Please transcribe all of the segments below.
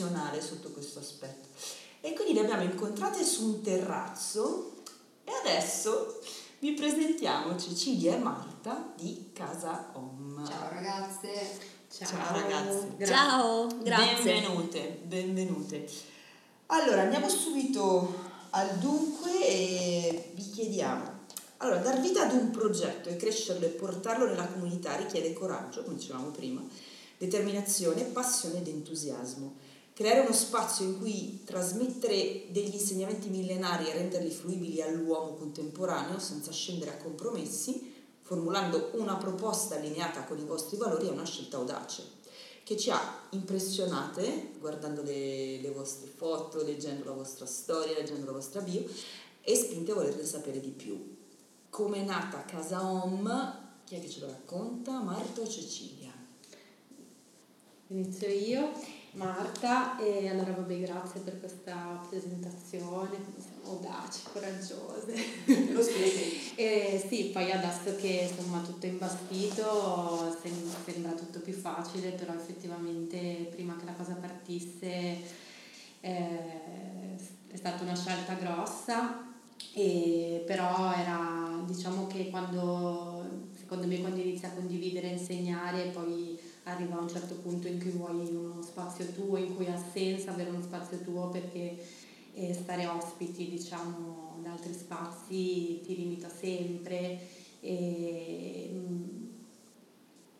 tradizionale sotto questo aspetto. E quindi le abbiamo incontrate su un terrazzo e adesso vi presentiamo Cecilia e Marta di Casa Om. Ciao ragazze. Ciao, Ciao ragazze. Gra- Ciao, grazie. Benvenute, benvenute. Allora, andiamo subito al dunque e vi chiediamo. Allora, dar vita ad un progetto e crescerlo e portarlo nella comunità richiede coraggio, come dicevamo prima, determinazione, passione ed entusiasmo. Creare uno spazio in cui trasmettere degli insegnamenti millenari e renderli fruibili all'uomo contemporaneo senza scendere a compromessi, formulando una proposta allineata con i vostri valori è una scelta audace che ci ha impressionate guardando le, le vostre foto, leggendo la vostra storia, leggendo la vostra bio e spinte a volerne sapere di più. Come è nata Casa Home? Chi è che ce lo racconta? Marta o Cecilia? Inizio io. Marta, e allora vabbè grazie per questa presentazione, siamo audaci, coraggiose. Lo spieghi? e sì, poi adesso che insomma tutto è imbastito sembra tutto più facile, però effettivamente prima che la cosa partisse eh, è stata una scelta grossa, e però era diciamo che quando secondo me quando inizi a condividere, insegnare poi arriva a un certo punto in cui vuoi uno spazio tuo, in cui ha senso avere uno spazio tuo perché eh, stare ospiti diciamo da altri spazi ti limita sempre e mh, mm,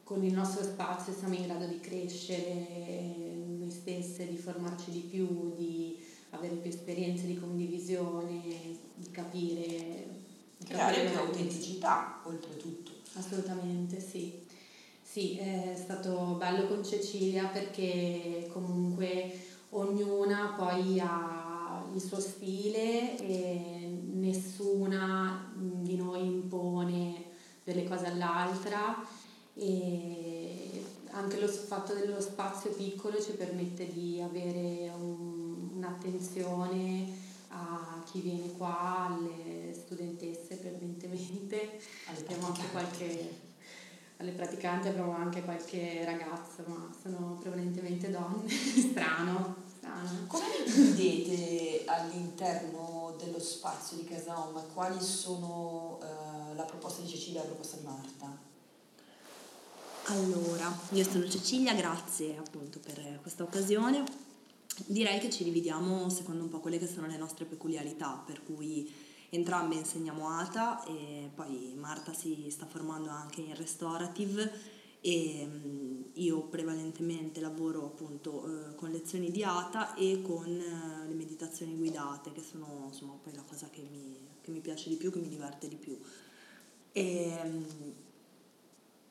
con il nostro spazio siamo in grado di crescere noi stesse, di formarci di più, di avere più esperienze di condivisione, di capire. Di Creare più autenticità oltretutto. Assolutamente sì. Sì, è stato bello con Cecilia perché comunque ognuna poi ha il suo stile e nessuna di noi impone delle cose all'altra. E anche lo fatto dello spazio piccolo ci permette di avere un, un'attenzione a chi viene qua, alle studentesse prevalentemente, abbiamo anche qualche alle praticanti abbiamo anche qualche ragazzo, ma sono prevalentemente donne. strano, strano. Come vi dividete all'interno dello spazio di Casa Home? Quali sono uh, la proposta di Cecilia e la proposta di Marta? Allora, io sono Cecilia, grazie appunto per questa occasione. Direi che ci dividiamo secondo un po' quelle che sono le nostre peculiarità, per cui entrambe insegniamo ATA e poi Marta si sta formando anche in restorative e mm, io prevalentemente lavoro appunto eh, con lezioni di ATA e con eh, le meditazioni guidate che sono insomma poi la cosa che mi, che mi piace di più, che mi diverte di più. E, mm,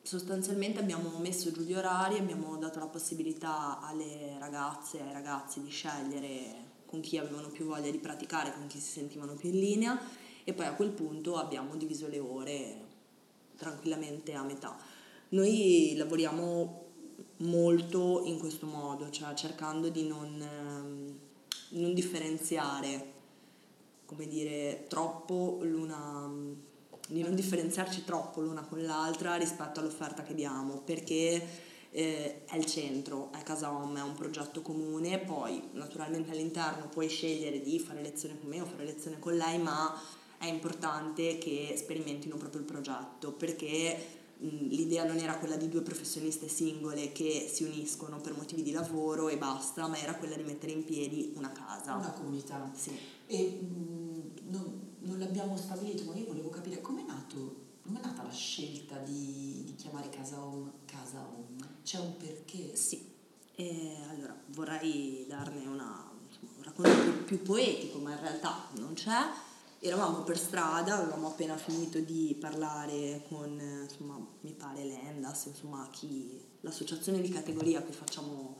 sostanzialmente abbiamo messo giù gli orari, abbiamo dato la possibilità alle ragazze e ai ragazzi di scegliere con chi avevano più voglia di praticare, con chi si sentivano più in linea e poi a quel punto abbiamo diviso le ore tranquillamente a metà. Noi lavoriamo molto in questo modo, cioè cercando di non, ehm, non differenziare, come dire, troppo l'una di non differenziarci troppo l'una con l'altra rispetto all'offerta che diamo, perché eh, è il centro, è Casa Home, è un progetto comune, poi naturalmente all'interno puoi scegliere di fare lezione con me o fare lezione con lei, ma è importante che sperimentino proprio il progetto, perché l'idea non era quella di due professioniste singole che si uniscono per motivi di lavoro e basta, ma era quella di mettere in piedi una casa. Una comunità. Sì. E mh, non, non, l'abbiamo stabilito, ma io volevo capire com'è nato, com'è nata la scelta di, di chiamare Casa Home Casa Home? C'è un perché? Sì, e allora vorrei darne una, insomma, un racconto più, più poetico, ma in realtà non c'è. Eravamo per strada, avevamo appena finito di parlare con, insomma, mi pare l'Endas, insomma, chi, l'associazione di categoria a cui facciamo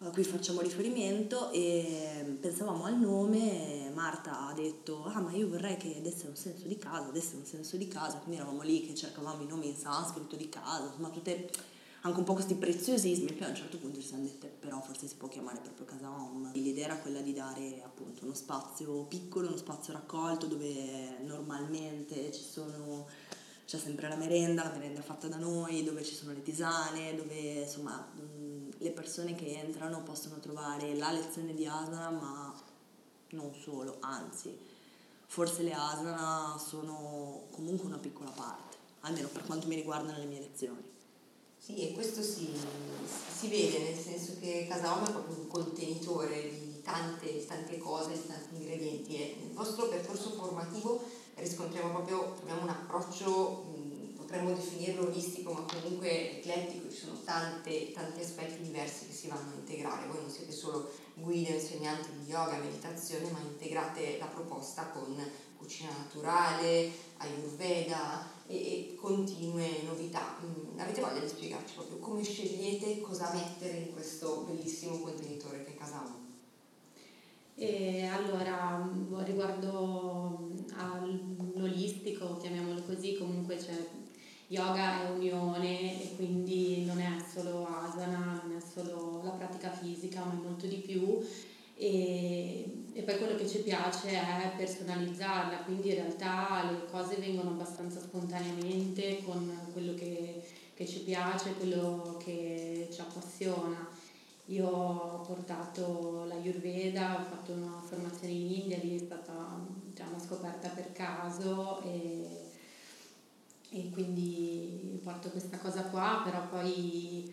a cui facciamo riferimento e pensavamo al nome, Marta ha detto ah ma io vorrei che desse un senso di casa, desse un senso di casa, quindi eravamo lì che cercavamo i nomi in sanscrito di casa, insomma tutte anche un po' questi preziosismi, poi a un certo punto ci siamo dette però forse si può chiamare proprio casa home. L'idea era quella di dare appunto uno spazio piccolo, uno spazio raccolto dove normalmente ci sono c'è sempre la merenda, la merenda fatta da noi, dove ci sono le tisane, dove insomma le persone che entrano possono trovare la lezione di asana, ma non solo, anzi, forse le asana sono comunque una piccola parte, almeno per quanto mi riguarda nelle mie lezioni. Sì, e questo si, si vede, nel senso che Casa Home è proprio un contenitore di tante, tante cose, di tanti ingredienti e nel vostro percorso formativo riscontriamo proprio, un approccio, potremmo definirlo olistico, ma comunque eclettico, ci sono tante, tanti aspetti diversi che si vanno a integrare. Voi non siete solo guide, insegnanti di yoga, meditazione, ma integrate la proposta con cucina naturale, ayurveda, e, e continue novità. Mm, avete voglia di spiegarci proprio come scegliete cosa mettere in questo bellissimo contenitore che è Casa Home? E allora, mm, riguardo mm, all'olistico, chiamiamolo così, comunque c'è yoga è unione e quindi non è solo asana, non è solo la pratica fisica, ma è molto di più e, e, poi quello che ci piace è personalizzarla, quindi in realtà le cose vengono abbastanza spontaneamente con quello che, che ci piace, quello che ci appassiona. Io ho portato la Yurveda, ho fatto una formazione in India, lì è stata cioè, una scoperta per caso e, e quindi porto questa cosa qua, però poi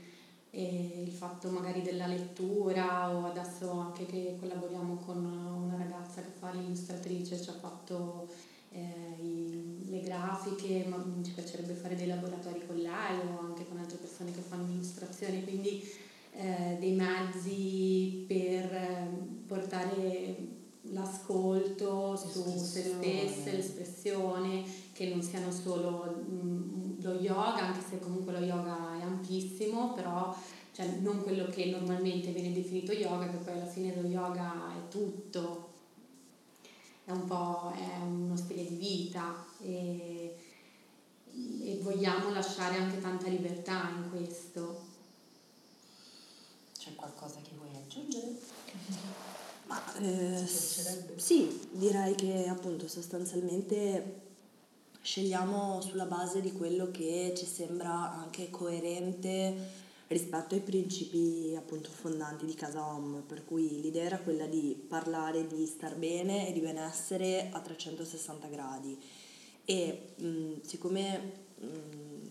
e il fatto magari della lettura o adesso anche che collaboriamo con una ragazza che fa l'illustratrice, ci ha fatto eh, i, le grafiche, ma ci piacerebbe fare dei laboratori con lei o anche con altre persone che fanno illustrazioni, quindi eh, dei mezzi per eh, portare l'ascolto su se stesse, l'espressione, che non siano solo mh, lo yoga, anche se comunque lo yoga è amplissimo, però cioè, non quello che normalmente viene definito yoga, che poi alla fine lo yoga è tutto, è un po' è uno stile di vita e, e vogliamo lasciare anche tanta libertà in questo. C'è qualcosa che vuoi aggiungere? Eh, sì, direi che appunto sostanzialmente scegliamo sulla base di quello che ci sembra anche coerente rispetto ai principi appunto fondanti di Casa Home, per cui l'idea era quella di parlare di star bene e di benessere a 360 gradi. E mh, siccome mh,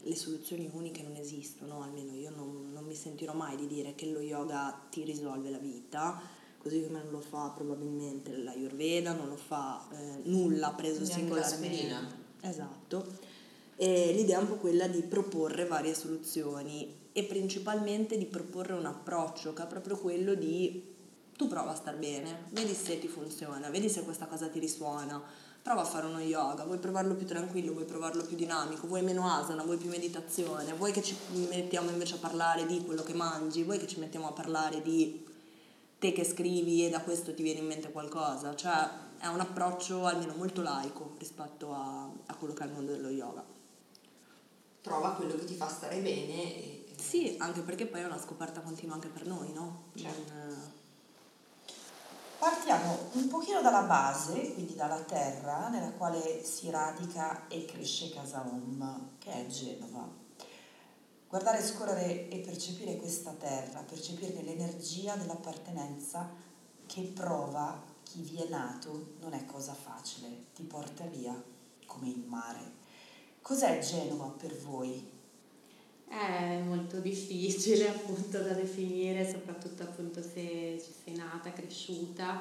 le soluzioni uniche non esistono, almeno io non, non mi sentirò mai di dire che lo yoga ti risolve la vita, così come non lo fa probabilmente l'Ayurveda, non lo fa eh, nulla preso Neanche singolarmente. Esatto. E l'idea è un po' quella di proporre varie soluzioni e principalmente di proporre un approccio che è proprio quello di tu prova a star bene, vedi se ti funziona, vedi se questa cosa ti risuona, prova a fare uno yoga, vuoi provarlo più tranquillo, vuoi provarlo più dinamico, vuoi meno asana, vuoi più meditazione, vuoi che ci mettiamo invece a parlare di quello che mangi, vuoi che ci mettiamo a parlare di te che scrivi e da questo ti viene in mente qualcosa, cioè è un approccio almeno molto laico rispetto a, a quello che è il mondo dello yoga. Trova quello che ti fa stare bene. E... Sì, anche perché poi è una scoperta continua anche per noi, no? Certo. Non, Partiamo un pochino dalla base, quindi dalla terra nella quale si radica e cresce Casa Home, che è Genova. Guardare, scorrere e percepire questa terra, percepire l'energia dell'appartenenza che prova chi vi è nato non è cosa facile, ti porta via come il mare. Cos'è Genova per voi? È molto difficile appunto da definire, soprattutto appunto se ci sei nata, cresciuta.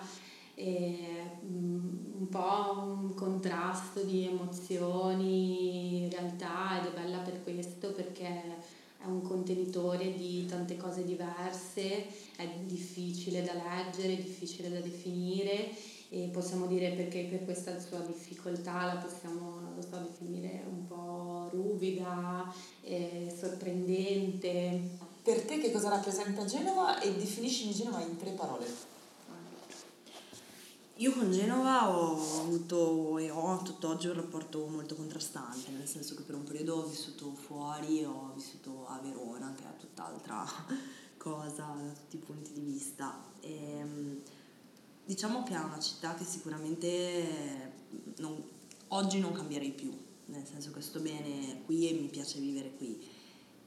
È mm, un po' un contrasto di emozioni in realtà ed è bella per questo perché è un contenitore di tante cose diverse, è difficile da leggere, difficile da definire e possiamo dire perché per questa sua difficoltà la possiamo so, definire un po' ruvida, eh, sorprendente. Per te che cosa rappresenta Genova e definisci Genova in tre parole? Io con Genova ho avuto e ho tutt'oggi un rapporto molto contrastante, nel senso che per un periodo ho vissuto fuori, ho vissuto a Verona, che è tutt'altra cosa da tutti i punti di vista. E, ehm, diciamo che è una città che sicuramente non, oggi non cambierei più, nel senso che sto bene qui e mi piace vivere qui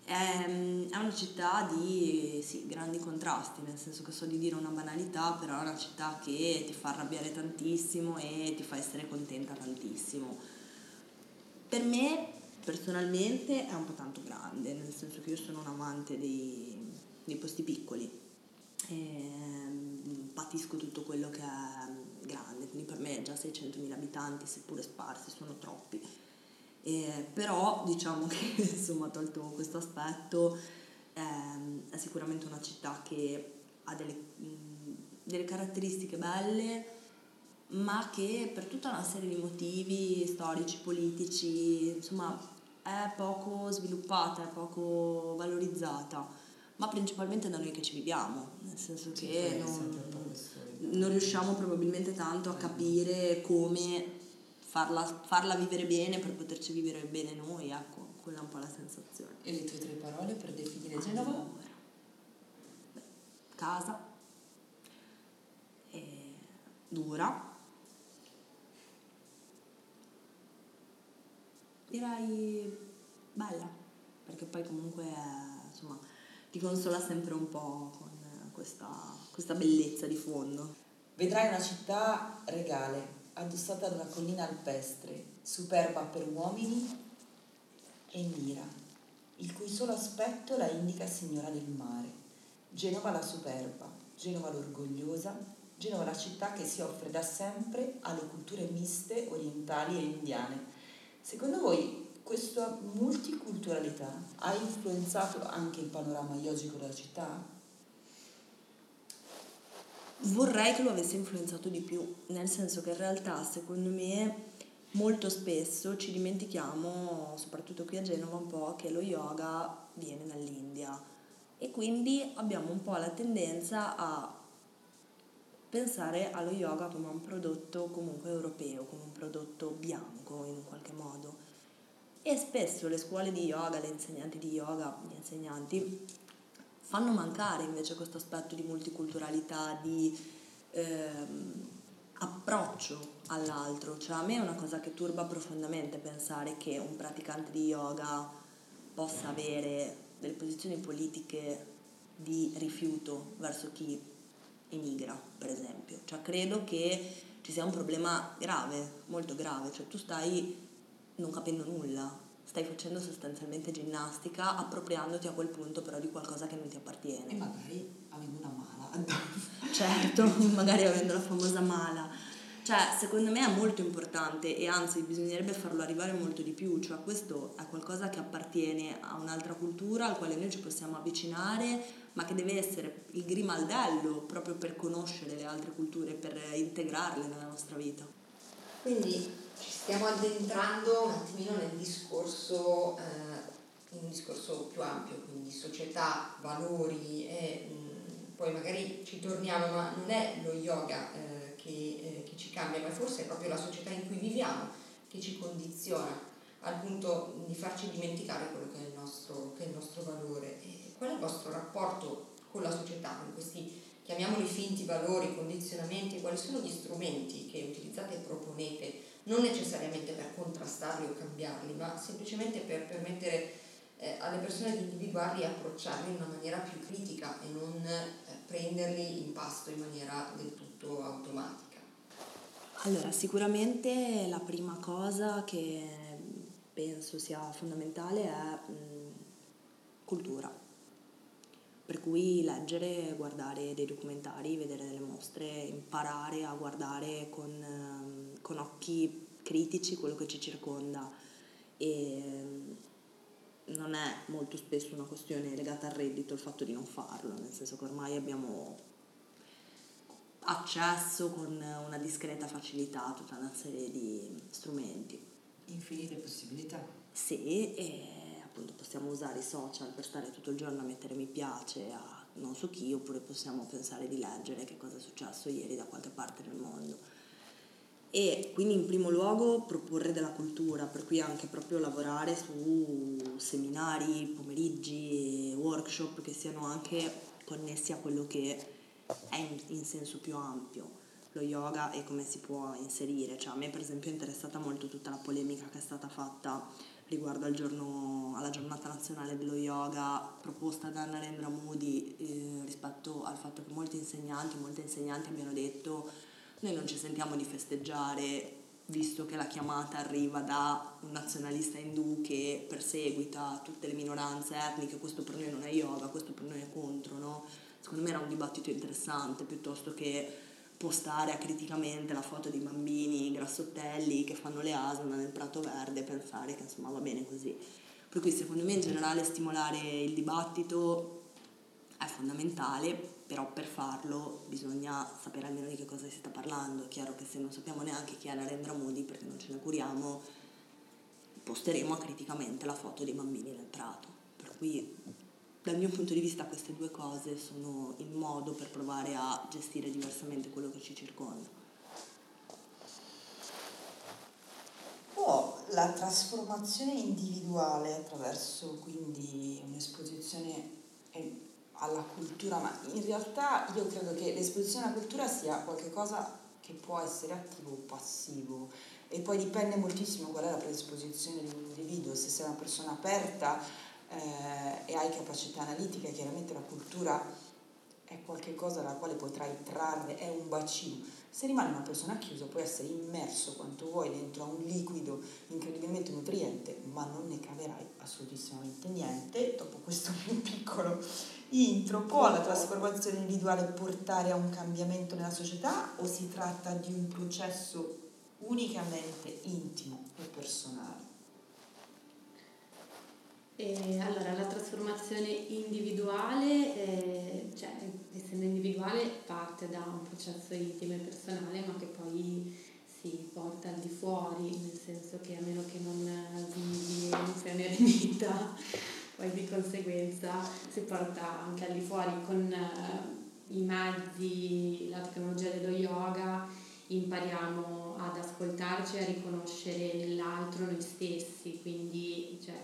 Ehm, è, una città di sì, grandi contrasti, nel senso che so di dire una banalità, però è una città che ti fa arrabbiare tantissimo e ti fa essere contenta tantissimo. Per me personalmente è un po' tanto grande, nel senso che io sono un amante dei, dei posti piccoli. E, ehm, patisco tutto quello che è grande, quindi per me già 600.000 abitanti, seppure sparsi, sono troppi eh, però diciamo che insomma tolto questo aspetto ehm, è sicuramente una città che ha delle, mh, delle caratteristiche belle ma che per tutta una serie di motivi storici, politici, insomma, è poco sviluppata, è poco valorizzata, ma principalmente da noi che ci viviamo, nel senso che non, non riusciamo probabilmente tanto a capire come farla, farla vivere bene per poterci vivere bene noi, ecco, quella è un po' la sensazione. E le tue tre parole per definire Genova? Allora, casa, dura, direi bella, perché poi comunque insomma ti consola sempre un po' con questa, questa bellezza di fondo. Vedrai una città regale, addossata ad una collina alpestre, superba per uomini e mira, il cui solo aspetto la indica signora del mare. Genova la superba, Genova l'orgogliosa, Genova la città che si offre da sempre alle culture miste orientali e indiane. Secondo voi questa multiculturalità ha influenzato anche il panorama yogico della città? Vorrei che lo avesse influenzato di più, nel senso che in realtà secondo me molto spesso ci dimentichiamo, soprattutto qui a Genova, un po' che lo yoga viene dall'India e quindi abbiamo un po' la tendenza a pensare allo yoga come un prodotto comunque europeo, come un prodotto bianco in qualche modo. E spesso le scuole di yoga, le insegnanti di yoga, gli insegnanti fanno mancare invece questo aspetto di multiculturalità, di ehm, approccio all'altro. Cioè a me è una cosa che turba profondamente pensare che un praticante di yoga possa avere delle posizioni politiche di rifiuto verso chi emigra, per esempio. Cioè credo che ci sia un problema grave, molto grave, cioè tu stai non capendo nulla, stai facendo sostanzialmente ginnastica appropriandoti a quel punto però di qualcosa che non ti appartiene. E magari avendo una mala. certo, magari avendo la famosa mala. Cioè, secondo me è molto importante e anzi bisognerebbe farlo arrivare molto di più, cioè questo è qualcosa che appartiene a un'altra cultura al quale noi ci possiamo avvicinare, ma che deve essere il grimaldello proprio per conoscere le altre culture, per integrarle nella nostra vita. Quindi ci stiamo addentrando un attimino nel discorso, eh, un discorso più ampio, quindi società, valori e mh, mm, poi magari ci torniamo, ma non è lo yoga eh, che, eh, che, ci cambia, ma forse è proprio la società in cui viviamo che ci condiziona al punto di farci dimenticare quello che è il nostro, è il nostro valore. E qual è il vostro rapporto con la società, con questi chiamiamoli finti valori, condizionamenti, quali sono gli strumenti che utilizzate e proponete non necessariamente per contrastarli o cambiarli, ma semplicemente per permettere eh, alle persone di individuarli e approcciarli in una maniera più critica e non eh, prenderli in pasto in maniera del tutto automatica. Allora, sicuramente la prima cosa che penso sia fondamentale è mh, cultura. Per cui leggere, guardare dei documentari, vedere delle mostre, imparare a guardare con con occhi critici quello che ci circonda e mm, non è molto spesso una questione legata al reddito il fatto di non farlo, nel senso che ormai abbiamo accesso con una discreta facilità a tutta una serie di strumenti. Infinite possibilità. Sì, e appunto possiamo usare i social per stare tutto il giorno a mettere mi piace a non so chi, oppure possiamo pensare di leggere che cosa è successo ieri da qualche parte nel mondo e quindi in primo luogo proporre della cultura, per cui anche proprio lavorare su seminari, pomeriggi, workshop che siano anche connessi a quello che è in, in senso più ampio lo yoga e come si può inserire. Cioè, a me per esempio è interessata molto tutta la polemica che è stata fatta riguardo al giorno, alla giornata nazionale dello yoga proposta da Narendra Moody eh, rispetto al fatto che molti insegnanti, molte insegnanti abbiano detto noi non ci sentiamo di festeggiare visto che la chiamata arriva da un nazionalista indù che perseguita tutte le minoranze etniche, questo per noi non è yoga, questo per noi è contro, no? Secondo me era un dibattito interessante piuttosto che postare acriticamente la foto di bambini grassottelli che fanno le asana nel prato verde e pensare che insomma va bene così. Per cui secondo me in generale stimolare il dibattito è fondamentale, però per farlo bisogna sapere almeno di che cosa si sta parlando. È chiaro che se non sappiamo neanche chi è Narendra Modi perché non ce ne curiamo, posteremo acriticamente la foto dei bambini nel prato. Per cui dal mio punto di vista queste due cose sono il modo per provare a gestire diversamente quello che ci circonda. Può la trasformazione individuale attraverso quindi un'esposizione alla cultura, ma in realtà io credo che l'esposizione alla cultura sia qualcosa che può essere attivo o passivo e poi dipende moltissimo qual è la predisposizione di un individuo, se sei una persona aperta eh, e hai capacità analitiche, chiaramente la cultura è qualcosa dalla quale potrai trarre, è un bacino. Se rimani una persona chiusa puoi essere immerso quanto vuoi dentro a un liquido incredibilmente nutriente, ma non ne caverai assolutissimamente niente. Dopo questo mio piccolo intro, può la trasformazione individuale portare a un cambiamento nella società o si tratta di un processo unicamente intimo e personale? E allora, la trasformazione individuale, eh, cioè essendo individuale, parte da un processo intimo e personale, ma che poi si porta al di fuori, nel senso che a meno che non vivi non sei un'eremita, poi di conseguenza si porta anche al di fuori con eh, i mezzi, la tecnologia dello yoga, impariamo ad ascoltarci e a riconoscere nell'altro noi stessi, quindi cioè,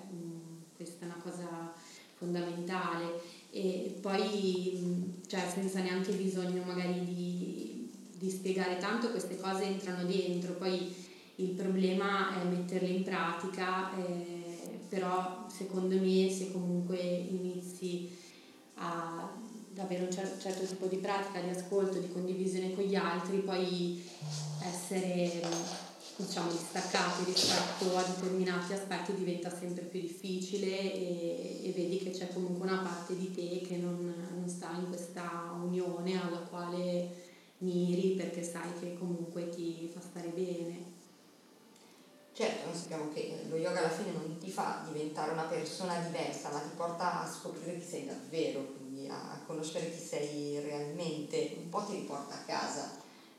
questa è una cosa fondamentale. E poi cioè, senza neanche bisogno magari di, di spiegare tanto queste cose entrano dentro, poi il problema è metterle in pratica, eh, però secondo me se comunque inizi a, ad avere un certo, certo tipo di pratica, di ascolto, di condivisione con gli altri, poi essere diciamo, distaccati rispetto a determinati aspetti diventa sempre più difficile e, e vedi che c'è comunque una parte di te che non, non, sta in questa unione alla quale miri perché sai che comunque ti fa stare bene. Certo, noi sappiamo che lo yoga alla fine non ti fa diventare una persona diversa, ma ti porta a scoprire chi sei davvero, quindi a conoscere chi sei realmente, un po' ti riporta a casa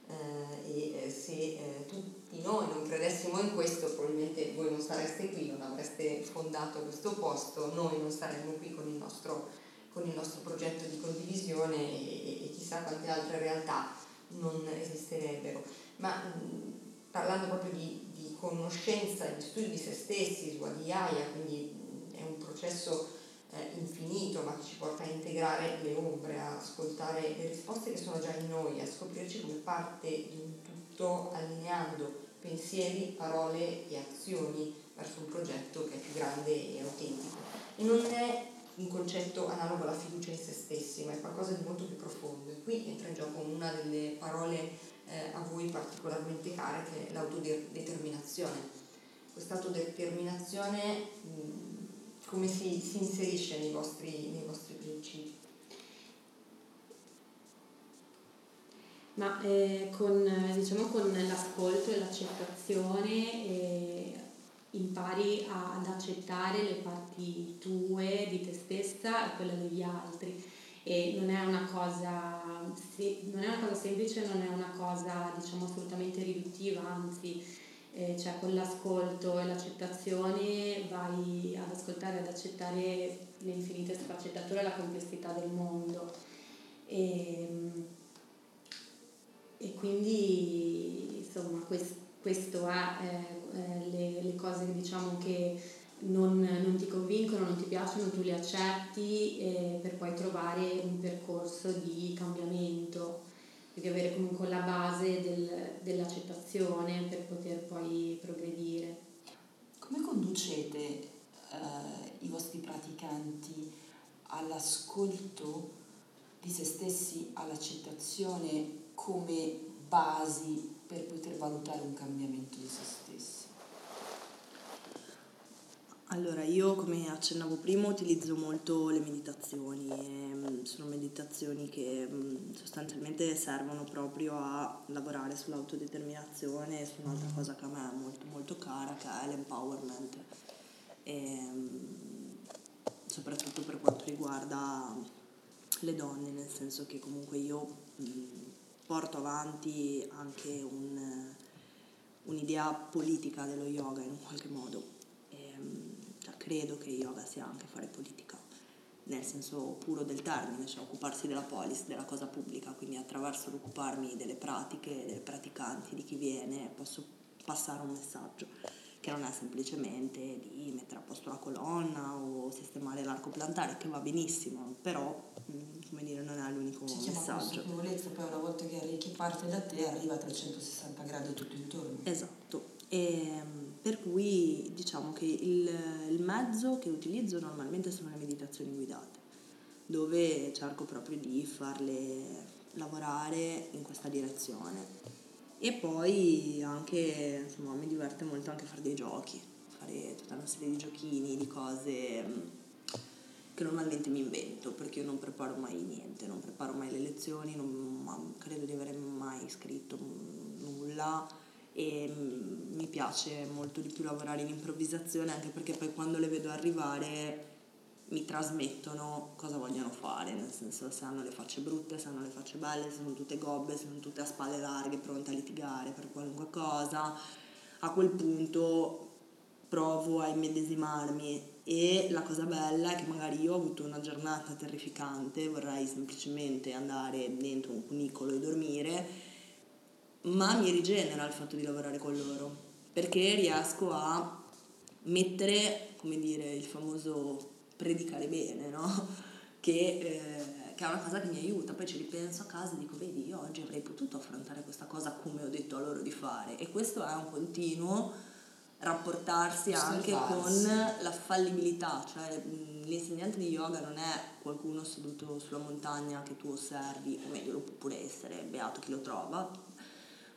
eh, e eh, se eh, tutti noi non credessimo in questo probabilmente voi non sareste qui, non avreste fondato questo posto, noi non staremmo qui con il nostro, con il nostro progetto di condivisione e, e, chissà quante altre realtà non esisterebbero. Ma mh, parlando proprio di, di, conoscenza, di studio di se stessi, su Adhyaya, quindi è un processo eh, infinito, ma che ci porta a integrare le ombre, a ascoltare le risposte che sono già in noi, a scoprirci come parte di un tutto, allineando pensieri, parole e azioni verso un progetto che è più grande e autentico. E non è un concetto analogo alla fiducia in se stessi, ma è qualcosa di molto più profondo. E qui entra in gioco una delle parole eh, a voi particolarmente care, che è l'autodeterminazione. Questa autodeterminazione mh, come si, si inserisce nei vostri, nei vostri principi? Ma eh, con, diciamo, con l'ascolto e l'accettazione eh, impari a, ad accettare le parti tue, di te stessa e quelle degli altri. E non è una cosa, non è una cosa semplice, non è una cosa diciamo, assolutamente riduttiva, anzi eh, cioè con l'ascolto e l'accettazione vai ad ascoltare ad accettare le infinite sfaccettature e la complessità del mondo. E, e quindi insomma questo, questo è eh, le, le, cose diciamo che non, non, ti convincono, non ti piacciono, tu le accetti eh, per poi trovare un percorso di cambiamento, devi avere comunque la base del, dell'accettazione per poter poi progredire. Come conducete eh, i vostri praticanti all'ascolto di se stessi, all'accettazione come basi per poter valutare un cambiamento di se stessi? Allora, io come accennavo prima utilizzo molto le meditazioni, mm, sono meditazioni che mm, sostanzialmente servono proprio a lavorare sull'autodeterminazione e su un'altra cosa che a me è molto molto cara, che è l'empowerment, e, mm, soprattutto per quanto riguarda le donne, nel senso che comunque io porto avanti anche un, un'idea politica dello yoga in un qualche modo credo che yoga sia anche fare politica, nel senso puro del termine, cioè occuparsi della polis, della cosa pubblica, quindi attraverso l'occuparmi delle pratiche, dei praticanti, di chi viene, posso passare un messaggio che non è semplicemente di mettere a posto la colonna o sistemare l'arco plantare, che va benissimo, però mm, come dire, non è l'unico Ci messaggio. Ci consapevolezza, poi una volta che, che parte da te arriva a 360 gradi tutto intorno. Esatto, e, ehm, per cui diciamo che il, il mezzo che utilizzo normalmente sono le meditazioni guidate, dove cerco proprio di farle lavorare in questa direzione. E poi anche, insomma, mi diverte molto anche fare dei giochi, fare tutta una serie di giochini, di cose mm, che normalmente mi invento, perché io non preparo mai niente, non preparo mai le lezioni, non credo di aver mai scritto nulla e mm, mi piace molto di più lavorare in improvvisazione anche perché poi quando le vedo arrivare mi trasmettono cosa vogliono fare, nel senso se hanno le facce brutte, se hanno le facce belle, se sono tutte gobbe, se sono tutte a spalle larghe, pronte a litigare per qualunque cosa, a quel punto provo a immedesimarmi e la cosa bella è che magari io ho avuto una giornata terrificante, vorrei semplicemente andare dentro un cunicolo e dormire ma mi rigenera il fatto di lavorare con loro, perché riesco a mettere, come dire, il famoso predicare bene, no? Che, eh, che, è una cosa che mi aiuta, poi ci ripenso a casa e dico, vedi, io oggi avrei potuto affrontare questa cosa come ho detto a loro di fare. E questo è un continuo rapportarsi anche con la fallibilità, cioè l'insegnante di yoga non è qualcuno seduto sulla montagna che tu osservi, o meglio lo può pure essere, beato chi lo trova,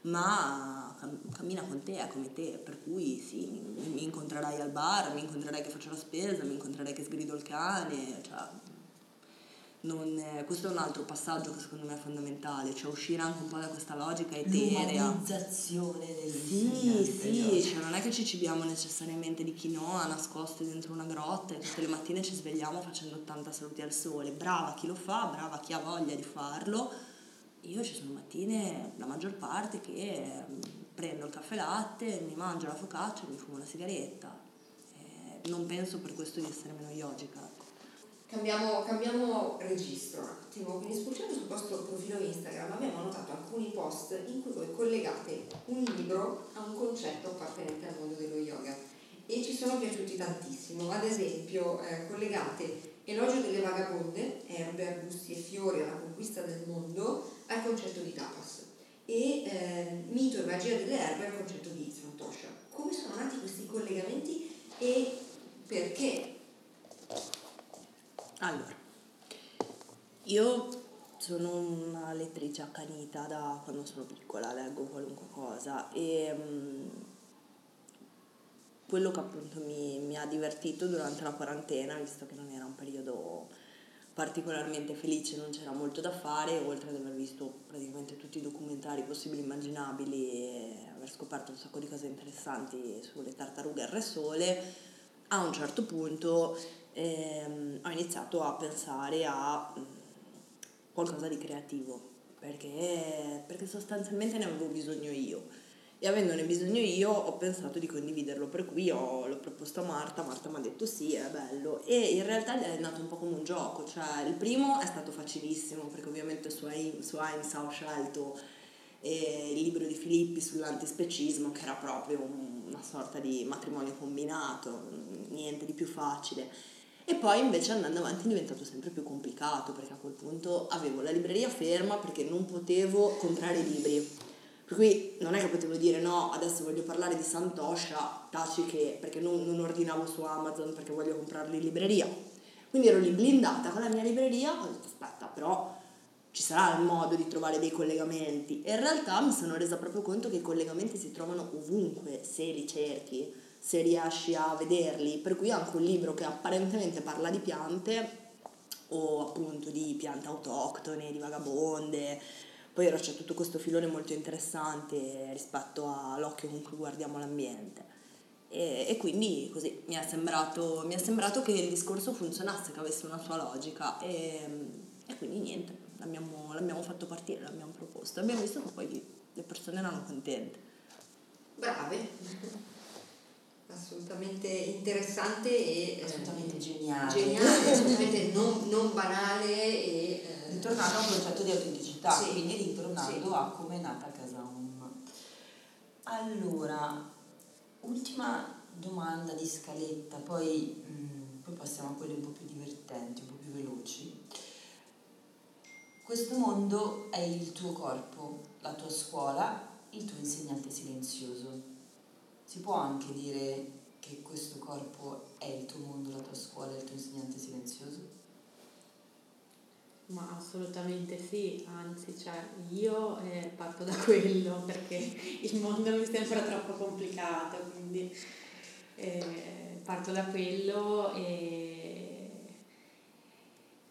ma cammina con te, è come te, per cui sì, mi, incontrerai al bar, mi incontrerai che faccio la spesa, mi incontrerai che sgrido il cane, cioè, è, questo è un altro passaggio che secondo me è fondamentale, cioè uscire anche un po' da questa logica eterea. L'umanizzazione del Sì, sì, cioè non è che ci cibiamo necessariamente di quinoa nascoste dentro una grotta e tutte le mattine ci svegliamo facendo 80 saluti al sole. Brava chi lo fa, brava chi ha voglia di farlo io ci sono mattine, la maggior parte, che mm, prendo il caffè latte, mi mangio la focaccia e mi fumo una sigaretta. Eh, non penso per questo di essere meno yogica. Ecco. Cambiamo, cambiamo registro un attimo, quindi spulciando sul vostro profilo Instagram abbiamo notato alcuni post in cui voi collegate un libro a un concetto appartenente al mondo dello yoga e ci sono piaciuti tantissimo. Ad esempio, eh, collegate Elogio delle vagabonde, erbe, arbusti e fiori alla conquista del mondo, al concetto di tapas e eh, mito e magia delle erbe al concetto di santosha. Come sono nati questi collegamenti e perché? Allora, io sono una lettrice accanita da quando sono piccola, leggo qualunque cosa e um, quello che appunto mi, mi, ha divertito durante la quarantena, visto che non era un periodo particolarmente felice, non c'era molto da fare, oltre ad aver visto praticamente tutti i documentari possibili e immaginabili e aver scoperto un sacco di cose interessanti sulle tartarughe al Re Sole, a un certo punto ehm, ho iniziato a pensare a mm, qualcosa di creativo, perché, perché sostanzialmente ne avevo bisogno io e avendone bisogno io ho pensato di condividerlo, per cui ho, l'ho proposto a Marta, Marta mi ha detto sì, è bello e in realtà è nato un po' come un gioco, cioè il primo è stato facilissimo perché ovviamente su, AIM, ho scelto e il libro di Filippi sull'antispecismo che era proprio una sorta di matrimonio combinato, niente di più facile. E poi invece andando avanti è diventato sempre più complicato perché a quel punto avevo la libreria ferma perché non potevo comprare libri. Per cui non è che potevo dire no, adesso voglio parlare di Santoscia, taci che, perché non, non ordinavo su Amazon perché voglio comprarli in libreria. Quindi ero lì blindata con la mia libreria, ho detto aspetta, però ci sarà il modo di trovare dei collegamenti. E in realtà mi sono resa proprio conto che i collegamenti si trovano ovunque se li cerchi, se riesci a vederli. Per cui anche un libro che apparentemente parla di piante o appunto di piante autoctone, di vagabonde. Poi c'è tutto questo filone molto interessante rispetto all'occhio con cui guardiamo l'ambiente. E, e quindi così mi è, sembrato, mi è sembrato che il discorso funzionasse, che avesse una sua logica e, e quindi niente, l'abbiamo, l'abbiamo fatto partire, l'abbiamo proposto. Abbiamo visto che poi le persone erano contente. Brave assolutamente interessante e eh, assolutamente geniale, geniale assolutamente non, non, banale e eh, ritornando a un concetto di autenticità sì, quindi ritornando sì. a come è nata Casa Home allora ultima domanda di scaletta poi, mh, poi passiamo a quelle un po' più divertenti un po' più veloci questo mondo è il tuo corpo la tua scuola il tuo insegnante silenzioso si può anche dire che questo corpo è il tuo mondo, la tua scuola, il tuo insegnante silenzioso? Ma assolutamente sì, anzi, cioè io eh, parto da quello perché il mondo mi sembra troppo complicato, quindi eh, parto da quello e,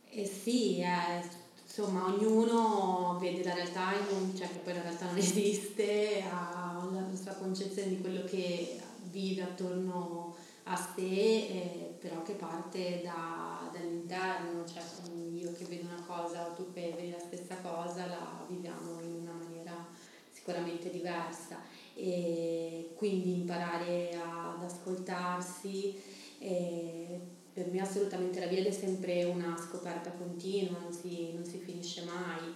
e sì, eh, insomma ognuno vede la realtà, cioè che poi la realtà non esiste, ha la sua concezione di quello che vive attorno a sé, eh, però che parte da, dall'interno, cioè io che vedo una cosa o tu che vedi la stessa cosa la viviamo in una maniera sicuramente diversa e quindi imparare ad ascoltarsi. Eh, per me assolutamente la via è sempre una scoperta continua, non si, non si finisce mai.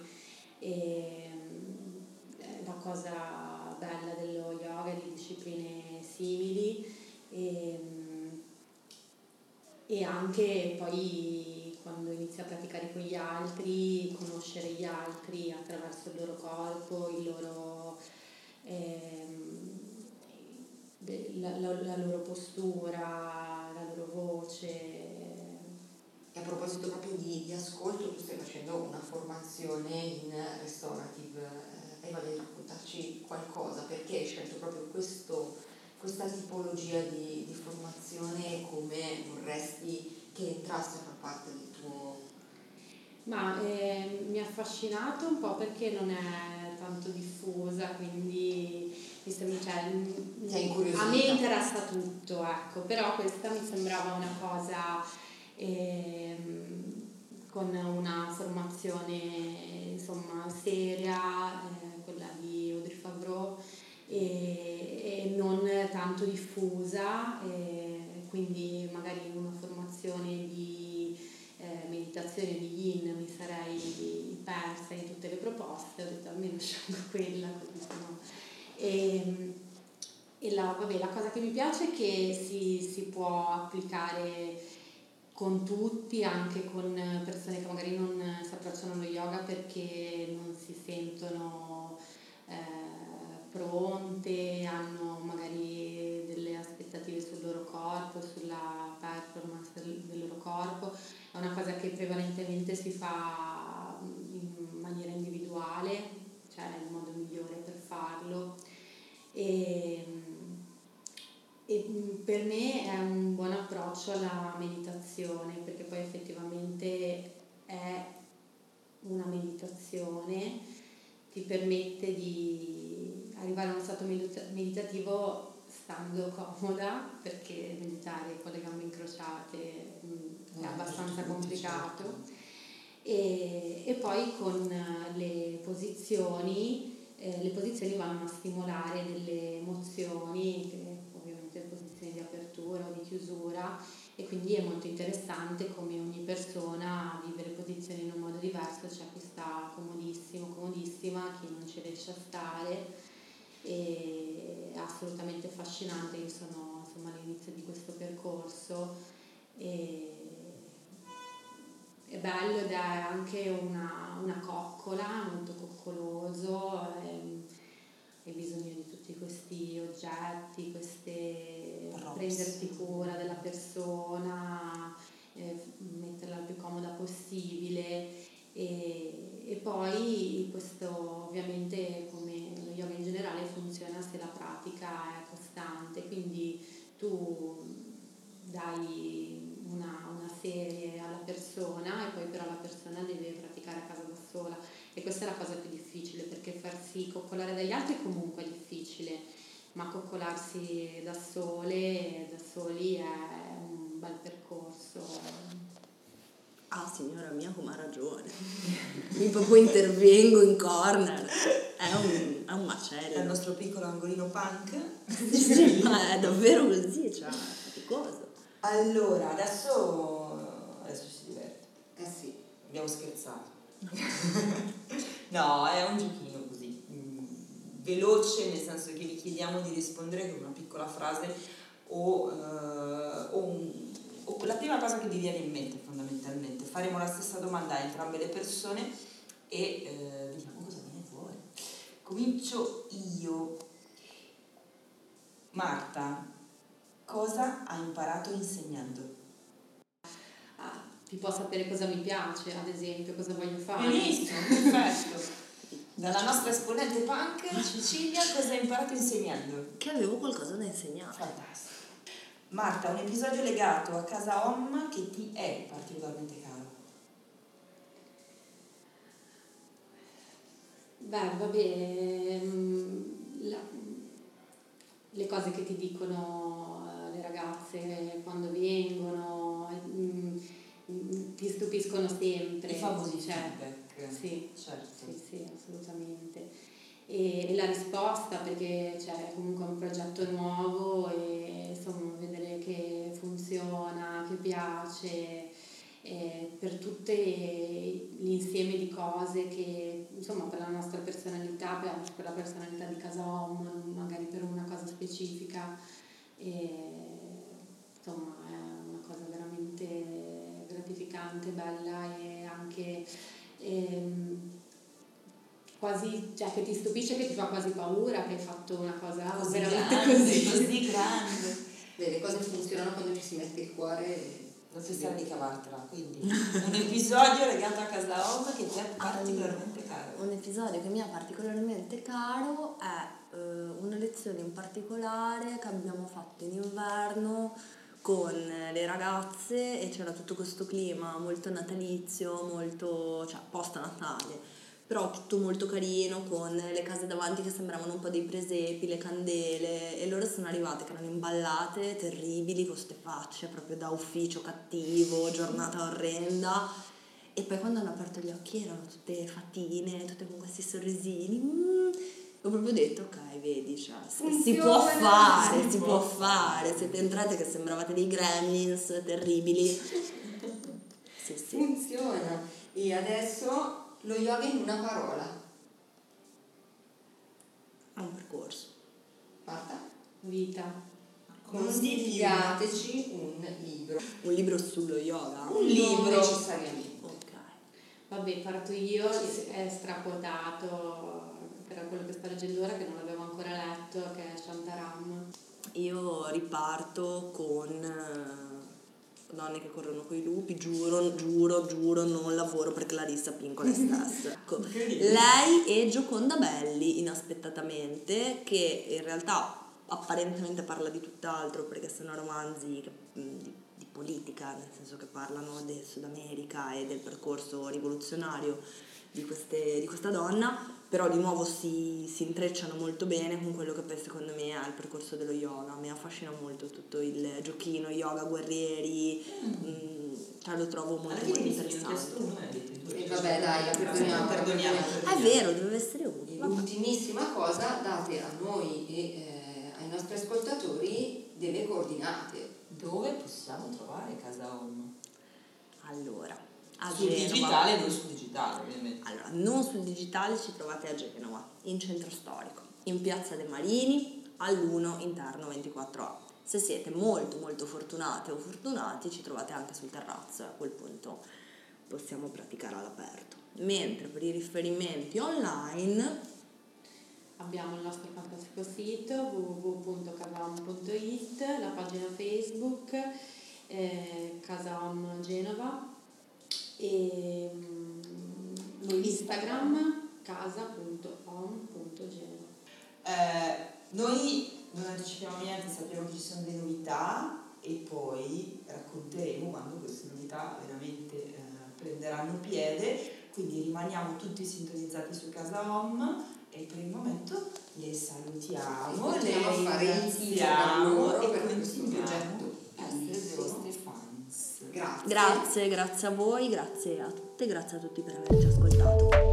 E, mm, la cosa bella dello yoga e di discipline simili e, mm, e anche poi quando inizi a praticare con gli altri, conoscere gli altri attraverso il loro corpo, il loro, eh, la, la, la loro postura, la loro voce. E a proposito proprio di, di ascolto, tu stai facendo una formazione in restorative eh, e voglio raccontarci qualcosa perché hai scelto proprio questo, questa tipologia di, di formazione come vorresti che entrasse a far parte del tuo... Ma eh, mi ha affascinato un po' perché non è tanto diffusa, quindi mi sembra, cioè, a me interessa tutto, ecco, però questa mi sembrava una cosa ehm, con una formazione insomma seria, eh, quella di Audrey Favreau, e non tanto diffusa, e quindi magari una formazione di eh, meditazione di yin mi sarei persa in tutte le proposte, ho detto almeno scelgo quella, sono e, e la, vabbè, la, cosa che mi piace è che si, si, può applicare con tutti, anche con persone che magari non si approcciano allo yoga perché non si sentono eh, pronte, hanno magari delle aspettative sul loro corpo, sulla performance del, loro corpo. È una cosa che prevalentemente si fa in maniera individuale, cioè il modo migliore per farlo e, e per me è un buon approccio alla meditazione perché poi effettivamente è una meditazione, ti permette di arrivare a uno stato meditativo stando comoda perché meditare con le gambe incrociate mm, è abbastanza complicato. e, e poi con le posizioni eh, le posizioni vanno a stimolare delle emozioni, ovviamente posizioni di apertura o di chiusura e quindi è molto interessante come ogni persona vive le posizioni in un modo diverso, c'è chi sta comodissimo, comodissima, chi non ci riesce a stare e è assolutamente affascinante, io sono insomma, all'inizio di questo percorso. E è bello ed è anche una, una coccola, molto coccoloso, hai bisogno di tutti questi oggetti, queste, prenderti cura della persona, eh, metterla il più comoda possibile. E, e poi questo ovviamente come lo yoga in generale funziona se la pratica è costante, quindi tu dai una, una serie alla persona e poi però la persona deve praticare a casa da sola e questa è la cosa più difficile perché farsi coccolare dagli altri comunque è difficile, ma coccolarsi da sole, da soli è un bel percorso. Ah signora mia come ha ragione, mi proprio intervengo in corner, è un, è un macello. È il nostro piccolo angolino punk. sì, ma è davvero così, cioè, faticoso. Allora, adesso, adesso si diverte. Eh sì. Abbiamo scherzato. no, è un giochino così, mm, veloce, nel senso che vi chiediamo di rispondere con una piccola frase o, eh, o, un, o la prima cosa che vi viene in mente fondamentalmente. Faremo la stessa domanda a entrambe le persone e eh, vediamo cosa viene fuori. Comincio io. Marta, cosa hai imparato insegnando? Ah, ti può sapere cosa mi piace, ad esempio, cosa voglio fare. Benissimo, perfetto. Dalla nostra esponente punk, Cecilia, cosa hai imparato insegnando? Che avevo qualcosa da insegnare. Fantastico. Marta, un episodio legato a casa Om che ti è particolarmente caro. Beh, vabbè, mm, la, le cose che ti dicono eh, le ragazze quando vengono mm, mm, ti stupiscono sempre. I famosi cioè, feedback. Sì, certo. sì, sì, assolutamente. E, e la risposta, perché cioè, è comunque un progetto nuovo e insomma vedere che funziona, che piace, eh, per tutto l'insieme di cose che insomma per la nostra personalità, per, per la personalità di Casa Home, magari per una cosa specifica, e, insomma è una cosa veramente gratificante, bella e anche ehm, quasi, cioè che ti stupisce, che ti fa quasi paura, che hai fatto una cosa Così veramente grande, così. così grande. Le cose funzionano quando ci si mette il cuore. Non si sa di cavartela, quindi un episodio legato a casa Om che ti è particolarmente caro. Un episodio che mi è particolarmente caro è eh, una lezione in particolare che abbiamo fatto in inverno con le ragazze e c'era tutto questo clima molto natalizio, molto, cioè post Natale, però tutto molto carino con le case davanti che sembravano un po' dei presepi, le candele e loro sono arrivate che erano imballate, terribili, con queste facce proprio da ufficio cattivo, giornata orrenda e poi quando hanno aperto gli occhi erano tutte fattine, tutte con questi sorrisini. Mm. Ho proprio detto, ok, vedi, cioè, si- può fare, si si può può fare. Siete entrate che sembravate dei gremlins terribili. Sì, sì. Funziona. E adesso lo yoga in una parola. È un percorso. Marta? Vita. Consigliateci un libro. Un libro sullo yoga. Un libro. Non necessariamente. Ok. Vabbè, parto io, è strapotato per quello che sto leggendo ora che non l'avevo ancora letto, che è Shantaram. Io riparto con eh, Donne che corrono coi lupi, giuro, giuro, giuro, non lavoro perché Larissa Pincola è stessa. Ecco. Lei e Gioconda Belli, inaspettatamente, che in realtà apparentemente parla di tutt'altro perché sono romanzi di, di politica, nel senso che parlano del Sud America e del percorso rivoluzionario di, queste- di questa donna, però di nuovo si, si intrecciano molto bene con quello che poi secondo me è il percorso dello yoga. Mi affascina molto tutto il giochino, yoga, guerrieri, mh, cioè lo trovo molto, molto interessante. e vabbè, dai, perdoniamo. Perdoniamo. È vero, deve essere uno. E Vabbè. l'ultimissima cosa, date a noi e eh, ai nostri ascoltatori delle coordinate. Dove possiamo trovare casa Om? Allora, a sul Genova. digitale e non sul digitale, ovviamente. Allora, non sul digitale ci trovate a Genova, in centro storico, in piazza De Marini, all'1 interno 24A. Se siete molto molto fortunate o fortunati ci trovate anche sul terrazzo e a quel punto possiamo praticare all'aperto. Mentre per i riferimenti online Abbiamo il nostro fantastico sito www.casahom.it, la pagina Facebook eh, Casahom Genova e mm, Instagram casa.hom.genova. Eh, noi non anticipiamo niente, sappiamo che ci sono delle novità e poi racconteremo quando queste novità veramente eh, prenderanno piede, quindi rimaniamo tutti sintonizzati su Casa Home e per il momento le salutiamo, E le ringraziamo e continuiamo a essere vostri. Grazie. grazie, grazie a voi, grazie a tutte, grazie a tutti per averci ascoltato.